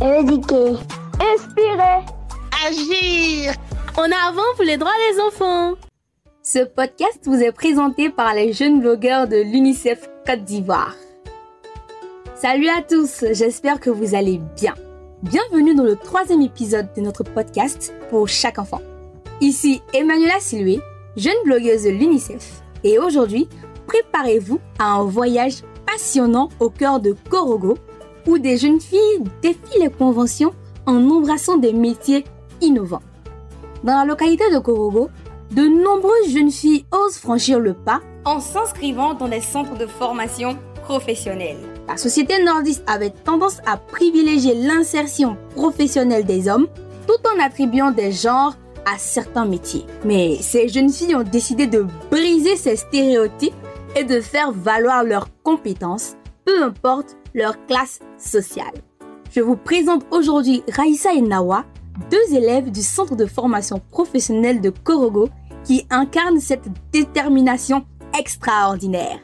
Éduquer. Inspirer. Agir. En avant pour les droits des enfants. Ce podcast vous est présenté par les jeunes blogueurs de l'UNICEF Côte d'Ivoire. Salut à tous, j'espère que vous allez bien. Bienvenue dans le troisième épisode de notre podcast pour chaque enfant. Ici Emmanuela Siloué, jeune blogueuse de l'UNICEF. Et aujourd'hui, préparez-vous à un voyage passionnant au cœur de Korogo, où des jeunes filles défient les conventions en embrassant des métiers innovants. Dans la localité de Korogo, de nombreuses jeunes filles osent franchir le pas en s'inscrivant dans des centres de formation professionnelle. La société nordiste avait tendance à privilégier l'insertion professionnelle des hommes tout en attribuant des genres à certains métiers. Mais ces jeunes filles ont décidé de briser ces stéréotypes et de faire valoir leurs compétences, peu importe leur classe sociale. Je vous présente aujourd'hui Raïssa et Nawa, deux élèves du centre de formation professionnelle de Korogo qui incarnent cette détermination extraordinaire.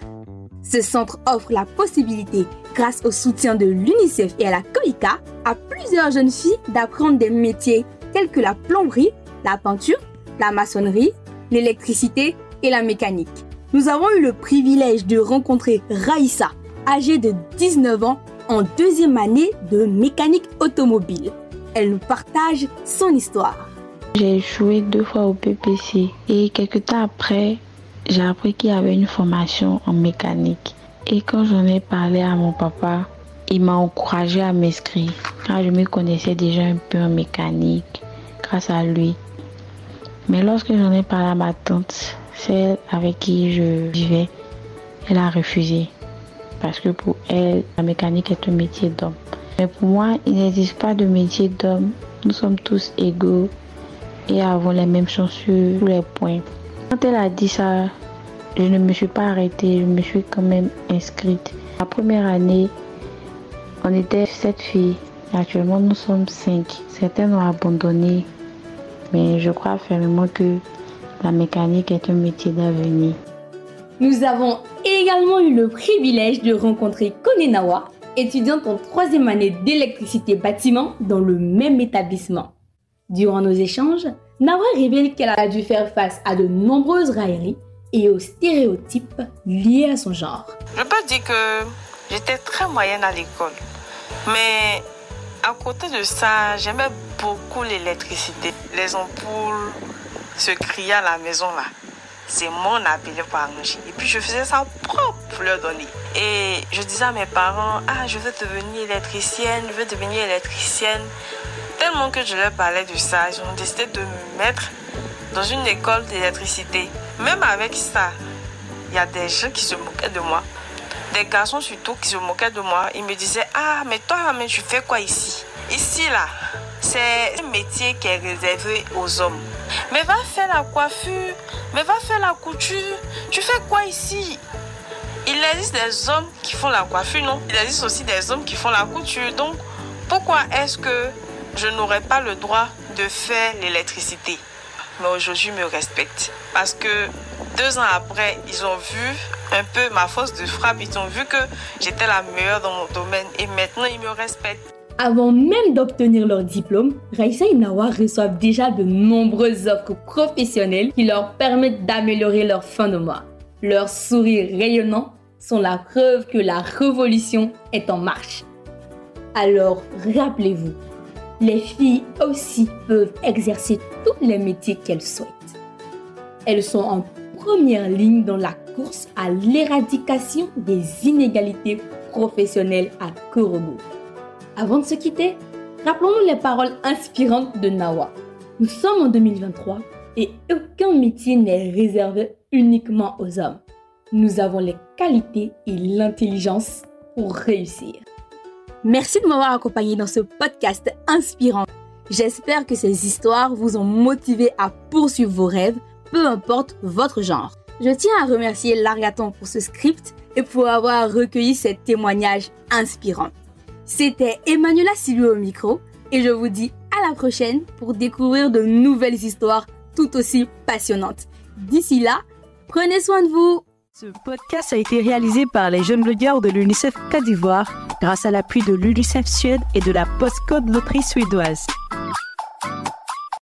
Ce centre offre la possibilité, grâce au soutien de l'UNICEF et à la COICA, à plusieurs jeunes filles d'apprendre des métiers tels que la plomberie, la peinture, la maçonnerie, l'électricité et la mécanique. Nous avons eu le privilège de rencontrer Raïssa, âgée de 19 ans, en deuxième année de mécanique automobile. Elle nous partage son histoire. J'ai échoué deux fois au PPC et quelques temps après, j'ai appris qu'il y avait une formation en mécanique. Et quand j'en ai parlé à mon papa, il m'a encouragé à m'inscrire. Car je me connaissais déjà un peu en mécanique grâce à lui. Mais lorsque j'en ai parlé à ma tante, celle avec qui je vivais, elle a refusé. Parce que pour elle, la mécanique est un métier d'homme. Mais pour moi, il n'existe pas de métier d'homme. Nous sommes tous égaux et avons les mêmes chances sur tous les points. Quand elle a dit ça, je ne me suis pas arrêtée, je me suis quand même inscrite. La première année, on était sept filles. Actuellement, nous sommes cinq. Certaines ont abandonné, mais je crois fermement que la mécanique est un métier d'avenir. Nous avons également eu le privilège de rencontrer Konenawa, étudiante en troisième année d'électricité bâtiment dans le même établissement. Durant nos échanges, Nawa révèle qu'elle a dû faire face à de nombreuses railleries et aux stéréotypes liés à son genre. Je peux dire que j'étais très moyenne à l'école. Mais à côté de ça, j'aimais beaucoup l'électricité. Les ampoules se criaient à la maison là. C'est mon appelé pour arranger. Et puis je faisais ça propre pour leur donner. Et je disais à mes parents, ah, je veux devenir électricienne, je veux devenir électricienne. Tellement que je leur parlais de ça, ils ont décidé de me mettre dans une école d'électricité. Même avec ça, il y a des gens qui se moquaient de moi. Des garçons surtout qui se moquaient de moi. Ils me disaient, ah, mais toi, mais tu fais quoi ici? Ici, là, c'est un métier qui est réservé aux hommes. Mais va faire la coiffure, mais va faire la couture. Tu fais quoi ici? Il existe des hommes qui font la coiffure, non? Il existe aussi des hommes qui font la couture. Donc, pourquoi est-ce que je n'aurais pas le droit de faire l'électricité? Mais aujourd'hui, me respectent. Parce que deux ans après, ils ont vu un peu ma force de frappe. Ils ont vu que j'étais la meilleure dans mon domaine. Et maintenant, ils me respectent. Avant même d'obtenir leur diplôme, Raissa et Nawa reçoivent déjà de nombreuses offres professionnelles qui leur permettent d'améliorer leur fin de mois. Leurs sourires rayonnants sont la preuve que la révolution est en marche. Alors, rappelez-vous, les filles aussi peuvent exercer tous les métiers qu'elles souhaitent. Elles sont en première ligne dans la course à l'éradication des inégalités professionnelles à Korogo. Avant de se quitter, rappelons-nous les paroles inspirantes de Nawa. Nous sommes en 2023 et aucun métier n'est réservé uniquement aux hommes. Nous avons les qualités et l'intelligence pour réussir. Merci de m'avoir accompagné dans ce podcast inspirant. J'espère que ces histoires vous ont motivé à poursuivre vos rêves, peu importe votre genre. Je tiens à remercier Largaton pour ce script et pour avoir recueilli ces témoignages inspirants. C'était Emmanuela Silou au micro et je vous dis à la prochaine pour découvrir de nouvelles histoires tout aussi passionnantes. D'ici là, prenez soin de vous. Ce podcast a été réalisé par les jeunes blogueurs de l'UNICEF Côte d'Ivoire grâce à l'appui de l'UNICEF Suède et de la Postcode Loterie suédoise.